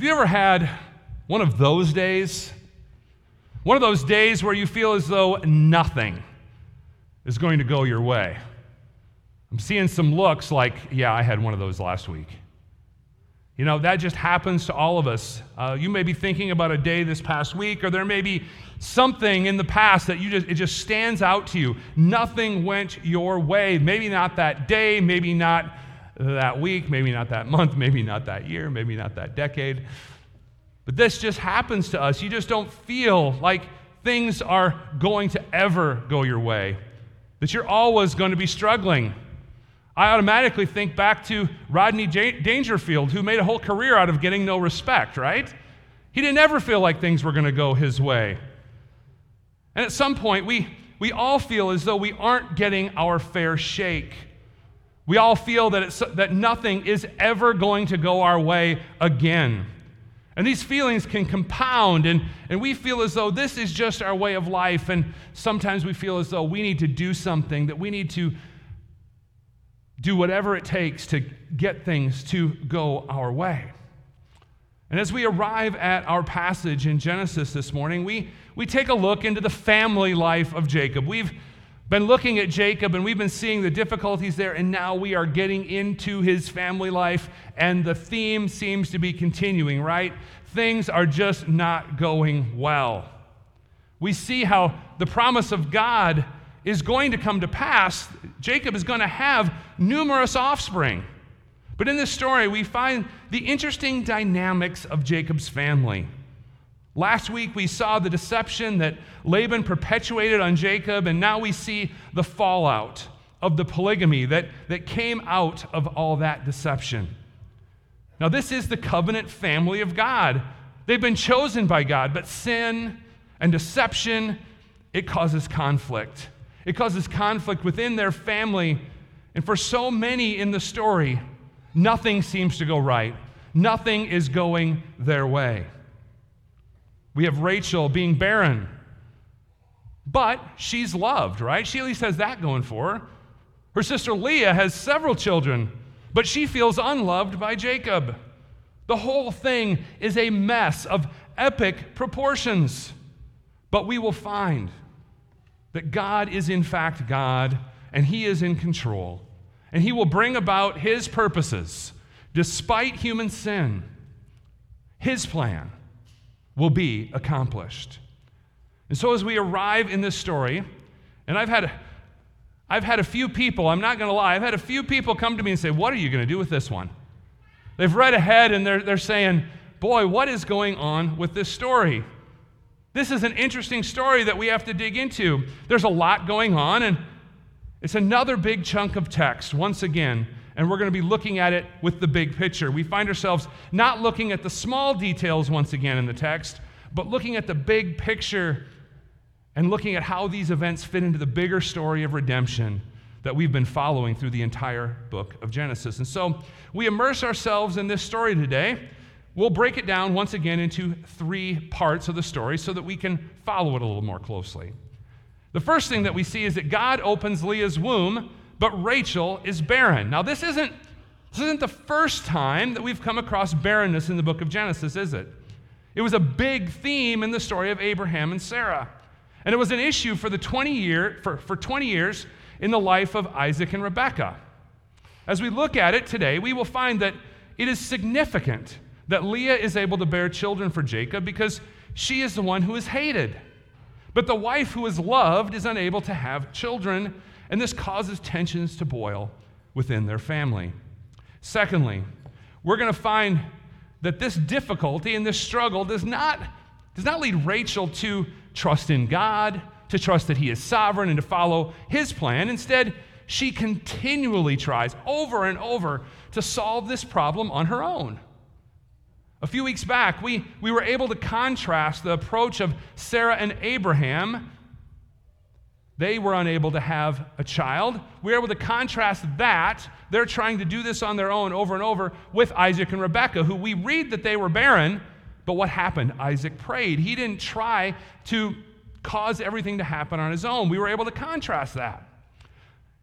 Have you ever had one of those days? One of those days where you feel as though nothing is going to go your way. I'm seeing some looks like, yeah, I had one of those last week. You know, that just happens to all of us. Uh, you may be thinking about a day this past week, or there may be something in the past that you just, it just stands out to you. Nothing went your way. Maybe not that day, maybe not that week, maybe not that month, maybe not that year, maybe not that decade. But this just happens to us. You just don't feel like things are going to ever go your way, that you're always going to be struggling. I automatically think back to Rodney Dangerfield, who made a whole career out of getting no respect, right? He didn't ever feel like things were going to go his way. And at some point, we, we all feel as though we aren't getting our fair shake. We all feel that, it's, that nothing is ever going to go our way again. And these feelings can compound, and, and we feel as though this is just our way of life. And sometimes we feel as though we need to do something, that we need to do whatever it takes to get things to go our way. And as we arrive at our passage in Genesis this morning, we, we take a look into the family life of Jacob. We've been looking at Jacob and we've been seeing the difficulties there, and now we are getting into his family life, and the theme seems to be continuing, right? Things are just not going well. We see how the promise of God is going to come to pass. Jacob is going to have numerous offspring. But in this story, we find the interesting dynamics of Jacob's family. Last week, we saw the deception that Laban perpetuated on Jacob, and now we see the fallout of the polygamy that, that came out of all that deception. Now, this is the covenant family of God. They've been chosen by God, but sin and deception, it causes conflict. It causes conflict within their family. And for so many in the story, nothing seems to go right. Nothing is going their way. We have Rachel being barren, but she's loved, right? She at least has that going for her. Her sister Leah has several children, but she feels unloved by Jacob. The whole thing is a mess of epic proportions. But we will find that God is in fact God and He is in control. And He will bring about His purposes despite human sin. His plan will be accomplished. And so as we arrive in this story, and I've had I've had a few people, I'm not going to lie, I've had a few people come to me and say, What are you going to do with this one? They've read ahead and they're, they're saying, Boy, what is going on with this story? This is an interesting story that we have to dig into. There's a lot going on, and it's another big chunk of text, once again, and we're going to be looking at it with the big picture. We find ourselves not looking at the small details once again in the text, but looking at the big picture and looking at how these events fit into the bigger story of redemption that we've been following through the entire book of Genesis. And so we immerse ourselves in this story today. We'll break it down once again into three parts of the story so that we can follow it a little more closely. The first thing that we see is that God opens Leah's womb, but Rachel is barren. Now, this isn't, this isn't the first time that we've come across barrenness in the book of Genesis, is it? It was a big theme in the story of Abraham and Sarah. And it was an issue for, the 20 year, for, for 20 years in the life of Isaac and Rebekah. As we look at it today, we will find that it is significant that Leah is able to bear children for Jacob because she is the one who is hated. But the wife who is loved is unable to have children, and this causes tensions to boil within their family. Secondly, we're going to find that this difficulty and this struggle does not, does not lead Rachel to trust in God, to trust that He is sovereign, and to follow His plan. Instead, she continually tries over and over to solve this problem on her own. A few weeks back, we, we were able to contrast the approach of Sarah and Abraham. They were unable to have a child. We're able to contrast that. They're trying to do this on their own over and over with Isaac and Rebekah, who we read that they were barren. But what happened? Isaac prayed. He didn't try to cause everything to happen on his own. We were able to contrast that.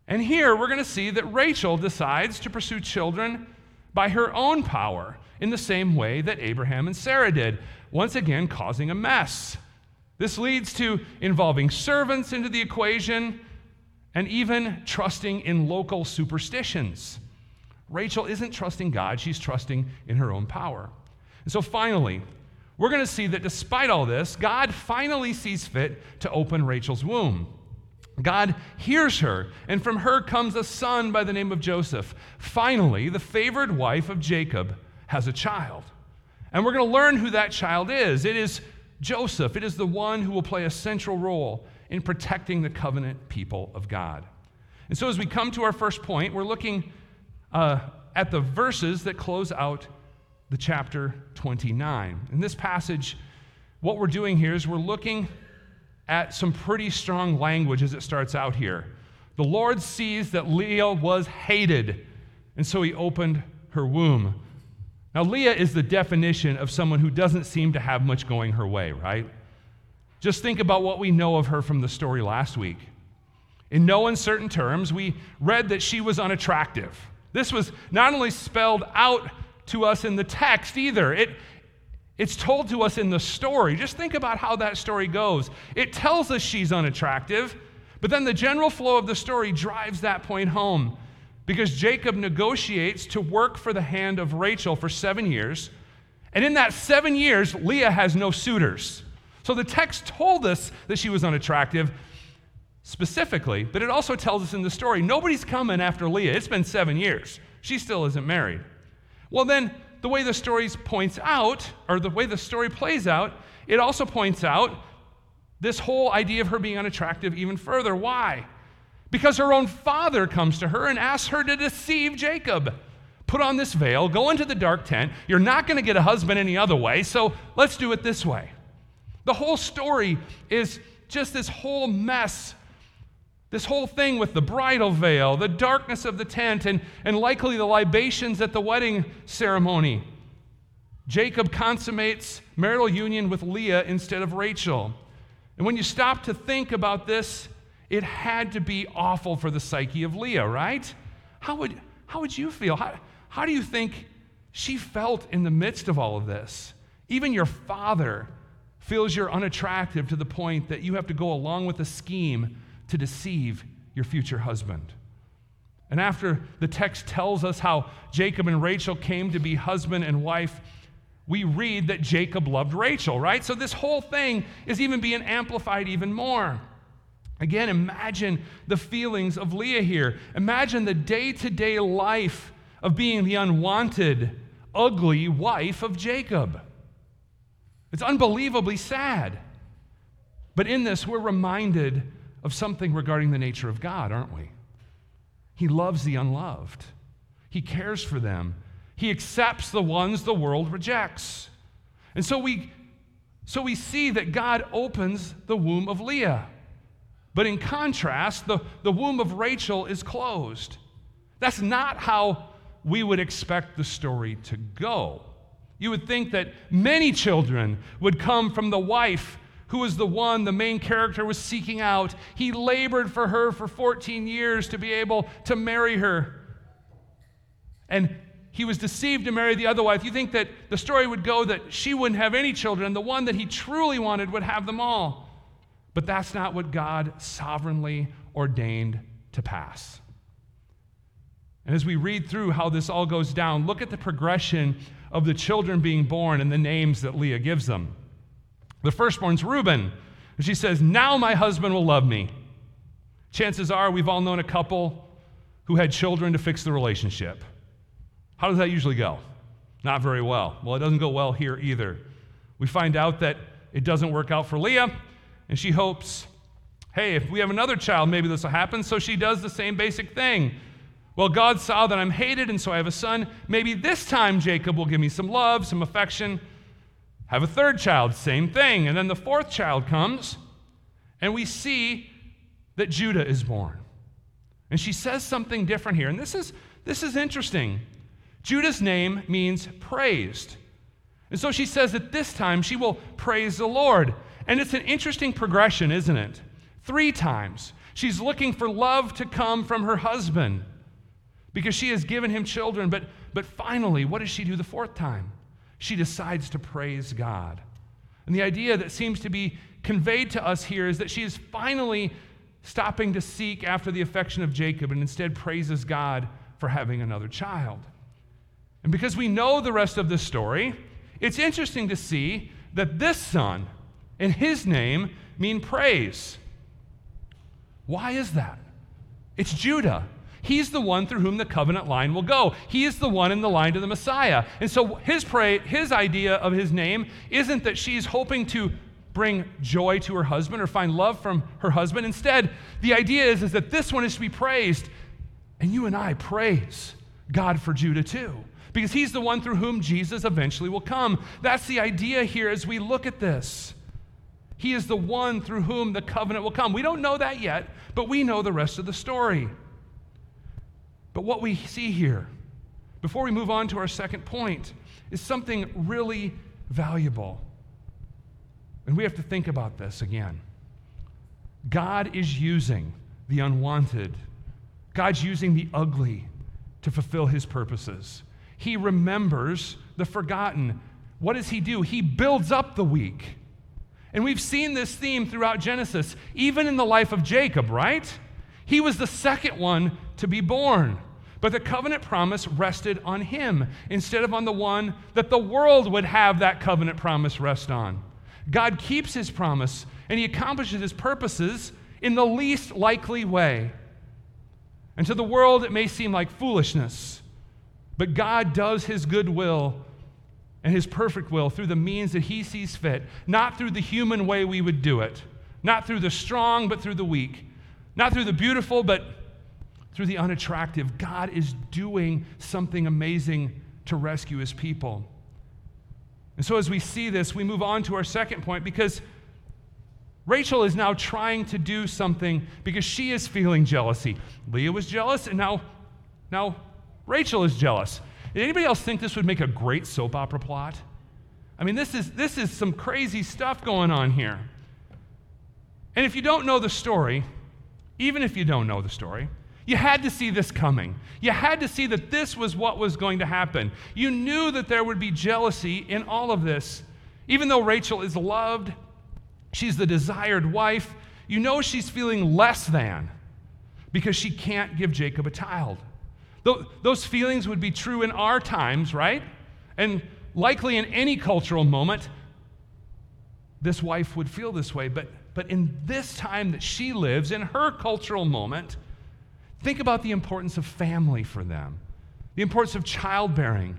And here we're going to see that Rachel decides to pursue children by her own power in the same way that Abraham and Sarah did, once again causing a mess. This leads to involving servants into the equation and even trusting in local superstitions. Rachel isn't trusting God, she's trusting in her own power. And so finally, we're going to see that despite all this, God finally sees fit to open Rachel's womb. God hears her, and from her comes a son by the name of Joseph. Finally, the favored wife of Jacob has a child. And we're going to learn who that child is. It is Joseph, it is the one who will play a central role in protecting the covenant people of God. And so, as we come to our first point, we're looking uh, at the verses that close out the chapter 29. In this passage, what we're doing here is we're looking at some pretty strong language as it starts out here. The Lord sees that Leah was hated, and so he opened her womb. Now, Leah is the definition of someone who doesn't seem to have much going her way, right? Just think about what we know of her from the story last week. In no uncertain terms, we read that she was unattractive. This was not only spelled out to us in the text either, it, it's told to us in the story. Just think about how that story goes. It tells us she's unattractive, but then the general flow of the story drives that point home because Jacob negotiates to work for the hand of Rachel for seven years. And in that seven years, Leah has no suitors. So the text told us that she was unattractive specifically, but it also tells us in the story nobody's coming after Leah. It's been seven years. She still isn't married. Well, then, the way the story points out, or the way the story plays out, it also points out this whole idea of her being unattractive even further. Why? Because her own father comes to her and asks her to deceive Jacob. Put on this veil, go into the dark tent. You're not going to get a husband any other way, so let's do it this way. The whole story is just this whole mess this whole thing with the bridal veil, the darkness of the tent, and, and likely the libations at the wedding ceremony. Jacob consummates marital union with Leah instead of Rachel. And when you stop to think about this, it had to be awful for the psyche of Leah, right? How would, how would you feel? How, how do you think she felt in the midst of all of this? Even your father feels you're unattractive to the point that you have to go along with a scheme to deceive your future husband. And after the text tells us how Jacob and Rachel came to be husband and wife, we read that Jacob loved Rachel, right? So this whole thing is even being amplified even more. Again, imagine the feelings of Leah here. Imagine the day to day life of being the unwanted, ugly wife of Jacob. It's unbelievably sad. But in this, we're reminded of something regarding the nature of God, aren't we? He loves the unloved, He cares for them, He accepts the ones the world rejects. And so we, so we see that God opens the womb of Leah. But in contrast, the, the womb of Rachel is closed. That's not how we would expect the story to go. You would think that many children would come from the wife who was the one the main character was seeking out. He labored for her for 14 years to be able to marry her. And he was deceived to marry the other wife. You think that the story would go that she wouldn't have any children, the one that he truly wanted would have them all. But that's not what God sovereignly ordained to pass. And as we read through how this all goes down, look at the progression of the children being born and the names that Leah gives them. The firstborn's Reuben. And she says, Now my husband will love me. Chances are we've all known a couple who had children to fix the relationship. How does that usually go? Not very well. Well, it doesn't go well here either. We find out that it doesn't work out for Leah, and she hopes, hey, if we have another child, maybe this will happen. So she does the same basic thing. Well, God saw that I'm hated, and so I have a son. Maybe this time Jacob will give me some love, some affection. Have a third child, same thing. And then the fourth child comes, and we see that Judah is born. And she says something different here. And this is, this is interesting. Judah's name means praised. And so she says that this time she will praise the Lord. And it's an interesting progression, isn't it? Three times. She's looking for love to come from her husband because she has given him children. But, But finally, what does she do the fourth time? She decides to praise God. And the idea that seems to be conveyed to us here is that she is finally stopping to seek after the affection of Jacob and instead praises God for having another child. And because we know the rest of the story, it's interesting to see that this son and his name mean praise. Why is that? It's Judah. He's the one through whom the covenant line will go. He is the one in the line to the Messiah. And so his pray, his idea of his name isn't that she's hoping to bring joy to her husband or find love from her husband. Instead, the idea is, is that this one is to be praised. And you and I praise God for Judah too, because he's the one through whom Jesus eventually will come. That's the idea here as we look at this. He is the one through whom the covenant will come. We don't know that yet, but we know the rest of the story. But what we see here, before we move on to our second point, is something really valuable. And we have to think about this again. God is using the unwanted, God's using the ugly to fulfill his purposes. He remembers the forgotten. What does he do? He builds up the weak. And we've seen this theme throughout Genesis, even in the life of Jacob, right? He was the second one to be born. But the covenant promise rested on him instead of on the one that the world would have that covenant promise rest on. God keeps his promise and he accomplishes his purposes in the least likely way. And to the world, it may seem like foolishness, but God does his good will and his perfect will through the means that he sees fit, not through the human way we would do it, not through the strong, but through the weak, not through the beautiful, but through the unattractive, God is doing something amazing to rescue his people. And so, as we see this, we move on to our second point because Rachel is now trying to do something because she is feeling jealousy. Leah was jealous, and now, now Rachel is jealous. Did anybody else think this would make a great soap opera plot? I mean, this is, this is some crazy stuff going on here. And if you don't know the story, even if you don't know the story, you had to see this coming. You had to see that this was what was going to happen. You knew that there would be jealousy in all of this. Even though Rachel is loved, she's the desired wife, you know she's feeling less than because she can't give Jacob a child. Those feelings would be true in our times, right? And likely in any cultural moment, this wife would feel this way. But, but in this time that she lives, in her cultural moment, Think about the importance of family for them, the importance of childbearing,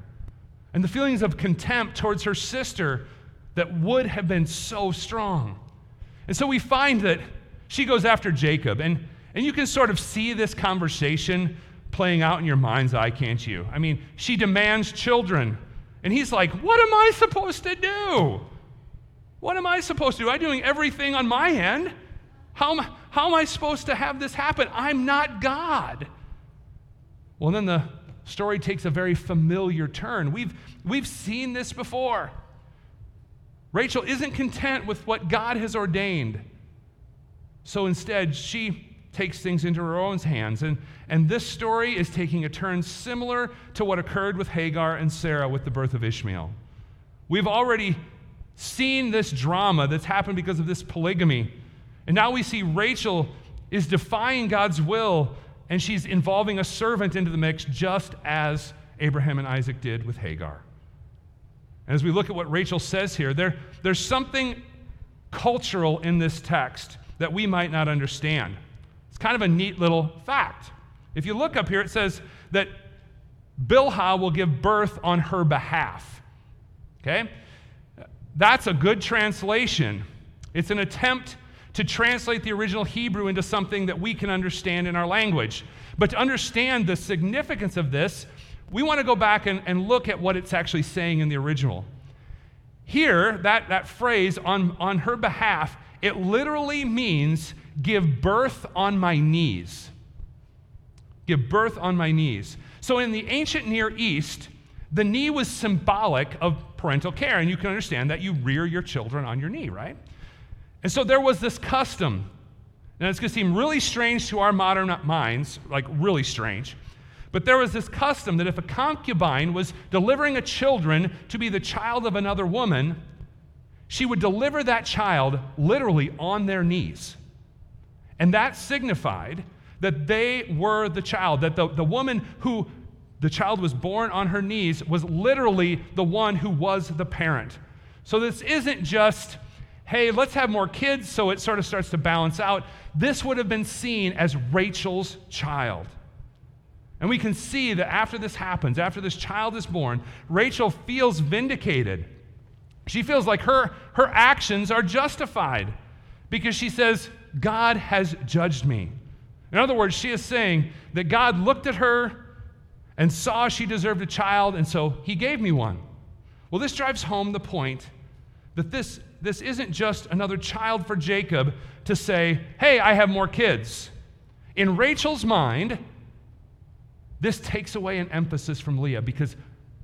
and the feelings of contempt towards her sister that would have been so strong. And so we find that she goes after Jacob, and, and you can sort of see this conversation playing out in your mind's eye, can't you? I mean, she demands children, and he's like, What am I supposed to do? What am I supposed to do? I'm doing everything on my end. How am, how am I supposed to have this happen? I'm not God. Well, then the story takes a very familiar turn. We've, we've seen this before. Rachel isn't content with what God has ordained. So instead, she takes things into her own hands. And, and this story is taking a turn similar to what occurred with Hagar and Sarah with the birth of Ishmael. We've already seen this drama that's happened because of this polygamy and now we see Rachel is defying God's will and she's involving a servant into the mix just as Abraham and Isaac did with Hagar. And as we look at what Rachel says here, there, there's something cultural in this text that we might not understand. It's kind of a neat little fact. If you look up here, it says that Bilhah will give birth on her behalf. Okay? That's a good translation. It's an attempt to translate the original Hebrew into something that we can understand in our language. But to understand the significance of this, we want to go back and, and look at what it's actually saying in the original. Here, that, that phrase, on, on her behalf, it literally means give birth on my knees. Give birth on my knees. So in the ancient Near East, the knee was symbolic of parental care, and you can understand that you rear your children on your knee, right? And so there was this custom. Now, it's going to seem really strange to our modern minds, like really strange. But there was this custom that if a concubine was delivering a children to be the child of another woman, she would deliver that child literally on their knees. And that signified that they were the child, that the, the woman who the child was born on her knees was literally the one who was the parent. So this isn't just, hey, let's have more kids so it sort of starts to balance out. This would have been seen as Rachel's child. And we can see that after this happens, after this child is born, Rachel feels vindicated. She feels like her, her actions are justified because she says, God has judged me. In other words, she is saying that God looked at her and saw she deserved a child, and so he gave me one. Well, this drives home the point that this, this isn't just another child for Jacob to say, hey, I have more kids. In Rachel's mind, this takes away an emphasis from Leah because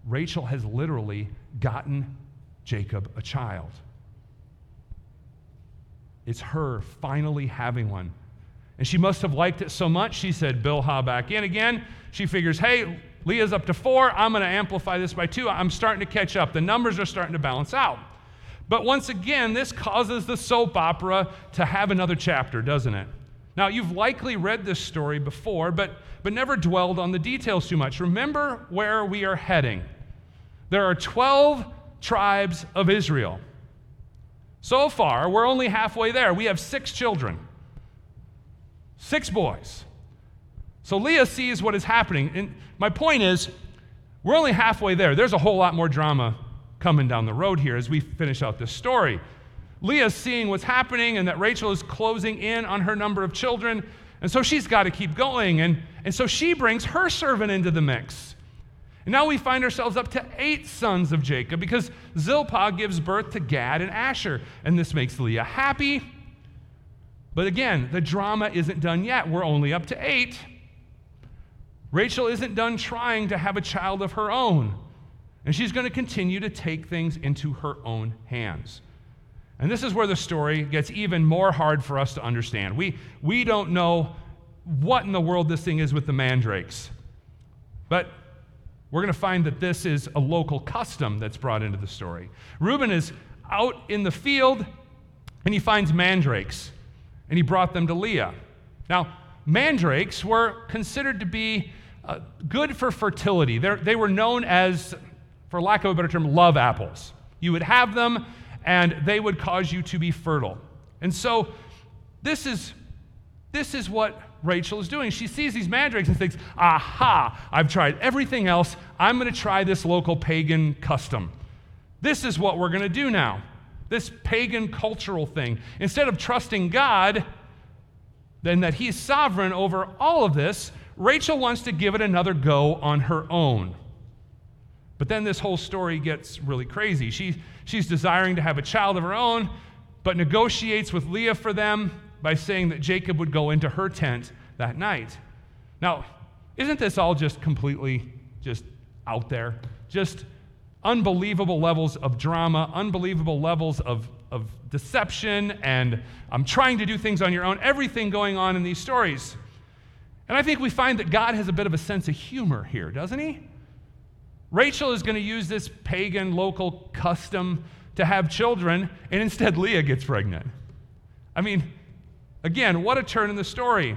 Rachel has literally gotten Jacob a child. It's her finally having one. And she must have liked it so much, she said, Bilhah back in again. She figures, hey, Leah's up to four. I'm going to amplify this by two. I'm starting to catch up. The numbers are starting to balance out. But once again, this causes the soap opera to have another chapter, doesn't it? Now, you've likely read this story before, but, but never dwelled on the details too much. Remember where we are heading. There are 12 tribes of Israel. So far, we're only halfway there. We have six children, six boys. So Leah sees what is happening. And my point is, we're only halfway there. There's a whole lot more drama coming down the road here as we finish out this story. Leah's seeing what's happening and that Rachel is closing in on her number of children. And so she's got to keep going. And, and so she brings her servant into the mix. And now we find ourselves up to eight sons of Jacob because Zilpah gives birth to Gad and Asher. And this makes Leah happy. But again, the drama isn't done yet. We're only up to eight. Rachel isn't done trying to have a child of her own. And she's going to continue to take things into her own hands. And this is where the story gets even more hard for us to understand. We, we don't know what in the world this thing is with the mandrakes. But we're going to find that this is a local custom that's brought into the story. Reuben is out in the field and he finds mandrakes and he brought them to Leah. Now, mandrakes were considered to be uh, good for fertility. They're, they were known as, for lack of a better term, love apples. You would have them and they would cause you to be fertile. And so, this is, this is what Rachel is doing. She sees these mandrakes and thinks, aha, I've tried everything else. I'm going to try this local pagan custom. This is what we're going to do now. This pagan cultural thing. Instead of trusting God, then that He's sovereign over all of this, Rachel wants to give it another go on her own. But then this whole story gets really crazy. She, she's desiring to have a child of her own, but negotiates with Leah for them by saying that Jacob would go into her tent that night. Now, isn't this all just completely just out there? Just unbelievable levels of drama, unbelievable levels of, of deception, and I'm trying to do things on your own, everything going on in these stories. And I think we find that God has a bit of a sense of humor here, doesn't he? Rachel is going to use this pagan local custom to have children, and instead Leah gets pregnant. I mean, Again, what a turn in the story.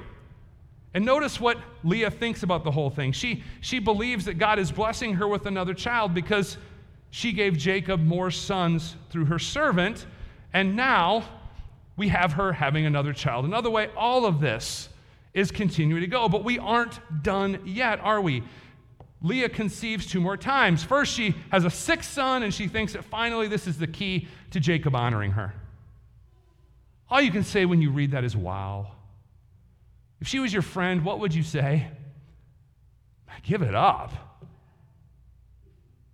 And notice what Leah thinks about the whole thing. She, she believes that God is blessing her with another child because she gave Jacob more sons through her servant, and now we have her having another child. Another way, all of this is continuing to go, but we aren't done yet, are we? Leah conceives two more times. First, she has a sixth son, and she thinks that finally this is the key to Jacob honoring her. All you can say when you read that is, wow. If she was your friend, what would you say? Give it up.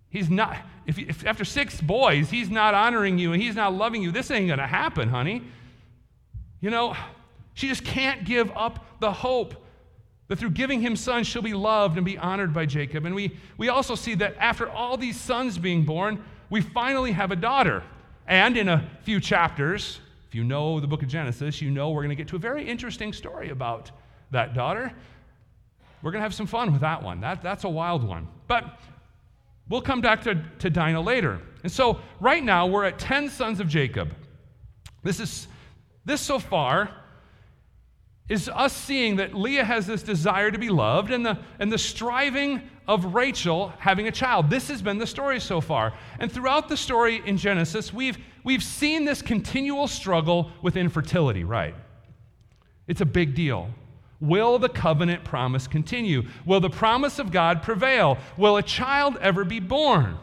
He's not, if, if after six boys, he's not honoring you and he's not loving you, this ain't to happen, honey. You know, she just can't give up the hope that through giving him sons, she'll be loved and be honored by Jacob. And we, we also see that after all these sons being born, we finally have a daughter. And in a few chapters, if you know the book of Genesis, you know we're going to get to a very interesting story about that daughter. we're going to have some fun with that one. That, that's a wild one. But we'll come back to, to Dinah later. And so right now we're at 10 sons of Jacob. This is this so far is us seeing that Leah has this desire to be loved and the, and the striving of Rachel having a child. This has been the story so far. And throughout the story in Genesis, we've, we've seen this continual struggle with infertility, right? It's a big deal. Will the covenant promise continue? Will the promise of God prevail? Will a child ever be born?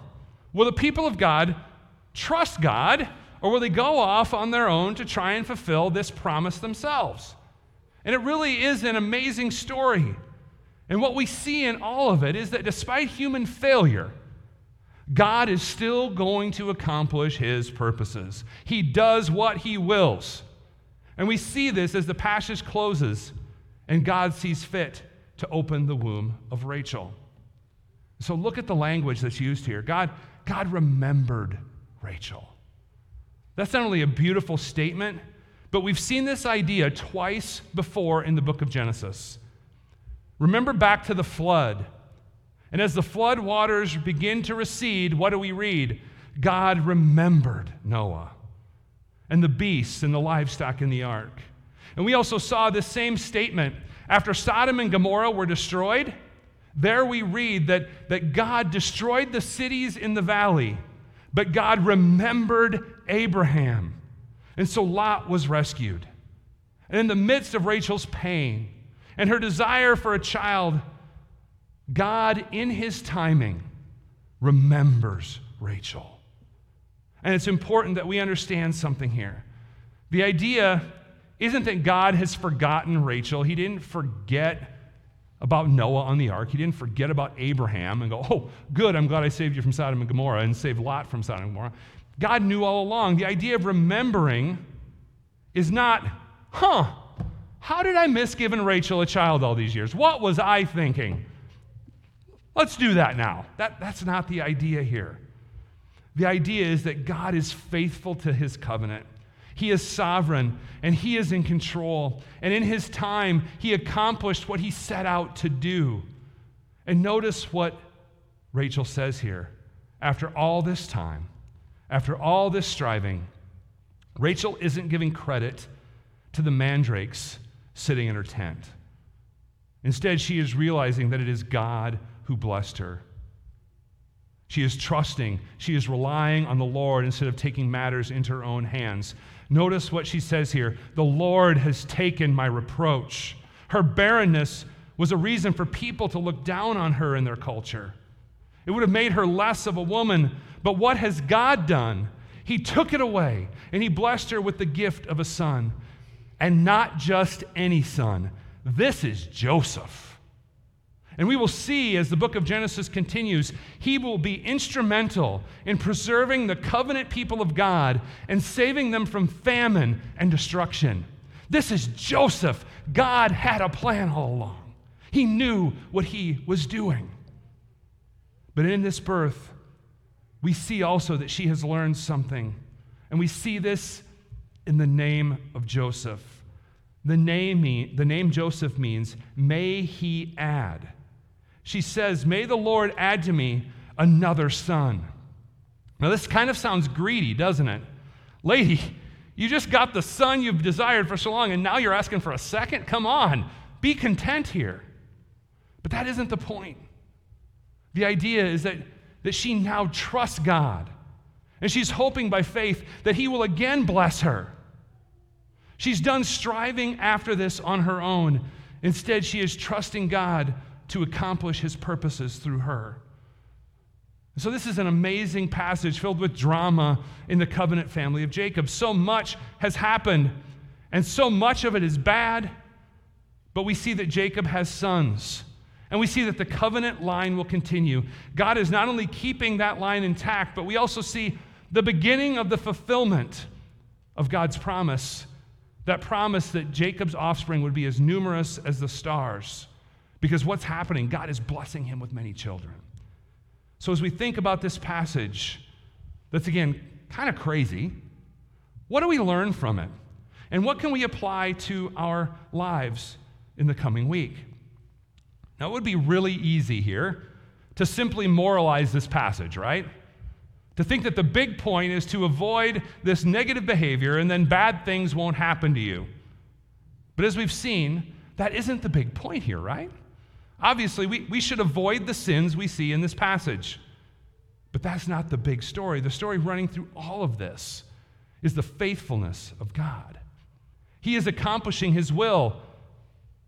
Will the people of God trust God, or will they go off on their own to try and fulfill this promise themselves? And it really is an amazing story. And what we see in all of it is that despite human failure, God is still going to accomplish his purposes. He does what he wills. And we see this as the passage closes and God sees fit to open the womb of Rachel. So look at the language that's used here. God, God remembered Rachel. That's not only a beautiful statement, but we've seen this idea twice before in the book of Genesis. Remember back to the flood. And as the flood waters begin to recede, what do we read? God remembered Noah and the beasts and the livestock in the ark. And we also saw this same statement after Sodom and Gomorrah were destroyed. There we read that, that God destroyed the cities in the valley, but God remembered Abraham and so Lot was rescued. And in the midst of Rachel's pain and her desire for a child, God, in his timing, remembers Rachel. And it's important that we understand something here. The idea isn't that God has forgotten Rachel, He didn't forget about Noah on the ark. He didn't forget about Abraham and go, oh, good, I'm glad I saved you from Sodom and Gomorrah and saved Lot from Sodom and Gomorrah. God knew all along. The idea of remembering is not, huh, how did I miss giving Rachel a child all these years? What was I thinking? Let's do that now. That, that's not the idea here. The idea is that God is faithful to his covenant. He is sovereign and he is in control. And in his time, he accomplished what he set out to do. And notice what Rachel says here. After all this time, after all this striving, Rachel isn't giving credit to the mandrakes sitting in her tent. Instead, she is realizing that it is God who blessed her. She is trusting, she is relying on the Lord instead of taking matters into her own hands. Notice what she says here The Lord has taken my reproach. Her barrenness was a reason for people to look down on her in their culture. It would have made her less of a woman but what has God done? He took it away and he blessed her with the gift of a son. And not just any son. This is Joseph. And we will see as the book of Genesis continues, he will be instrumental in preserving the covenant people of God and saving them from famine and destruction. This is Joseph. God had a plan all along, he knew what he was doing. But in this birth, we see also that she has learned something. And we see this in the name of Joseph. The name, the name Joseph means, may he add. She says, May the Lord add to me another son. Now, this kind of sounds greedy, doesn't it? Lady, you just got the son you've desired for so long, and now you're asking for a second? Come on, be content here. But that isn't the point. The idea is that that she now trusts God. And she's hoping by faith that He will again bless her. She's done striving after this on her own. Instead, she is trusting God to accomplish His purposes through her. So, this is an amazing passage filled with drama in the covenant family of Jacob. So much has happened, and so much of it is bad, but we see that Jacob has sons. And we see that the covenant line will continue. God is not only keeping that line intact, but we also see the beginning of the fulfillment of God's promise. That promise that Jacob's offspring would be as numerous as the stars. Because what's happening? God is blessing him with many children. So, as we think about this passage, that's again kind of crazy, what do we learn from it? And what can we apply to our lives in the coming week? Now, it would be really easy here to simply moralize this passage, right? To think that the big point is to avoid this negative behavior and then bad things won't happen to you. But as we've seen, that isn't the big point here, right? Obviously, we, we should avoid the sins we see in this passage. But that's not the big story. The story running through all of this is the faithfulness of God. He is accomplishing His will,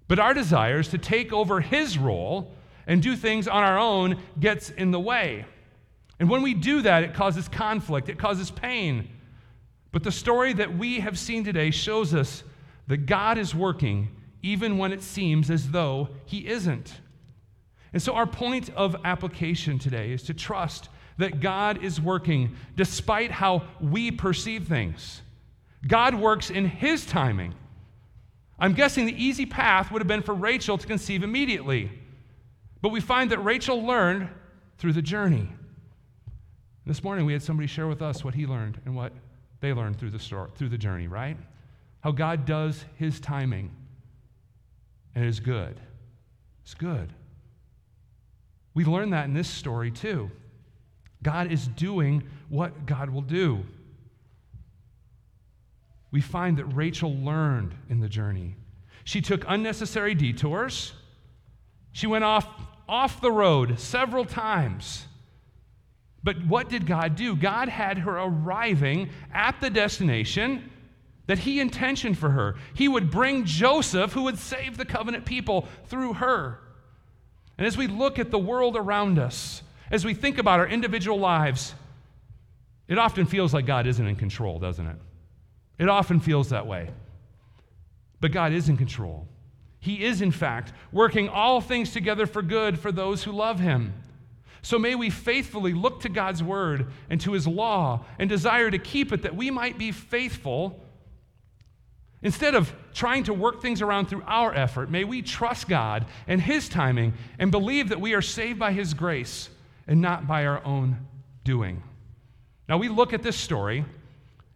but our desires to take over His role and do things on our own gets in the way. And when we do that, it causes conflict, it causes pain. But the story that we have seen today shows us that God is working even when it seems as though He isn't. And so, our point of application today is to trust that God is working despite how we perceive things. God works in His timing. I'm guessing the easy path would have been for Rachel to conceive immediately. But we find that Rachel learned through the journey. This morning we had somebody share with us what he learned and what they learned through the story, through the journey, right? How God does his timing and it is good. It's good. We learn that in this story too. God is doing what God will do. We find that Rachel learned in the journey. She took unnecessary detours. She went off off the road several times. But what did God do? God had her arriving at the destination that He intentioned for her. He would bring Joseph, who would save the covenant people through her. And as we look at the world around us, as we think about our individual lives, it often feels like God isn't in control, doesn't it? It often feels that way. But God is in control. He is, in fact, working all things together for good for those who love Him. So may we faithfully look to God's word and to His law and desire to keep it that we might be faithful. Instead of trying to work things around through our effort, may we trust God and His timing and believe that we are saved by His grace and not by our own doing. Now, we look at this story,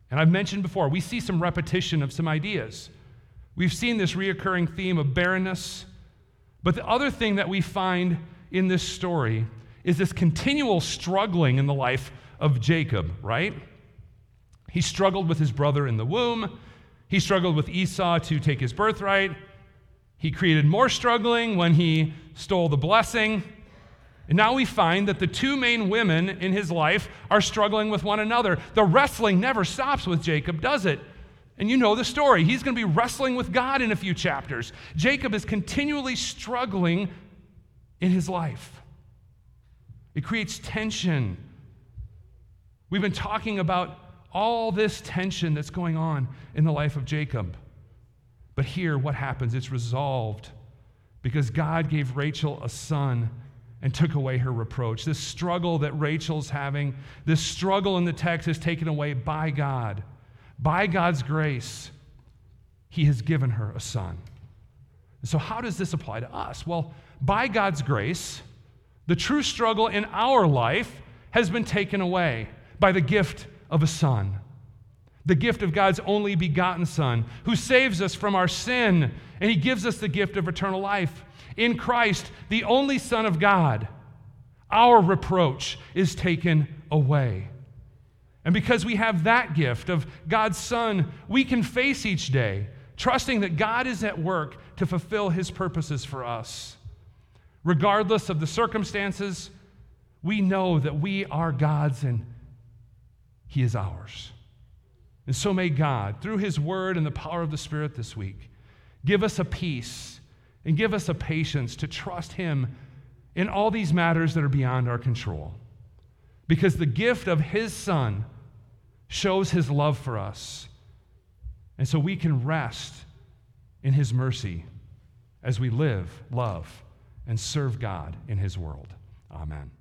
and I've mentioned before, we see some repetition of some ideas. We've seen this reoccurring theme of barrenness, but the other thing that we find in this story is this continual struggling in the life of Jacob, right? He struggled with his brother in the womb. He struggled with Esau to take his birthright. He created more struggling when he stole the blessing. And now we find that the two main women in his life are struggling with one another. The wrestling never stops with Jacob, does it? And you know the story. He's going to be wrestling with God in a few chapters. Jacob is continually struggling in his life. It creates tension. We've been talking about all this tension that's going on in the life of Jacob. But here, what happens? It's resolved because God gave Rachel a son and took away her reproach. This struggle that Rachel's having, this struggle in the text is taken away by God. By God's grace, He has given her a son. So, how does this apply to us? Well, by God's grace, the true struggle in our life has been taken away by the gift of a son. The gift of God's only begotten Son, who saves us from our sin, and He gives us the gift of eternal life in Christ, the only Son of God, our reproach is taken away. And because we have that gift of God's Son, we can face each day, trusting that God is at work to fulfill His purposes for us. Regardless of the circumstances, we know that we are God's and He is ours. And so may God, through His Word and the power of the Spirit this week, give us a peace and give us a patience to trust Him in all these matters that are beyond our control. Because the gift of His Son shows His love for us. And so we can rest in His mercy as we live, love, and serve God in His world. Amen.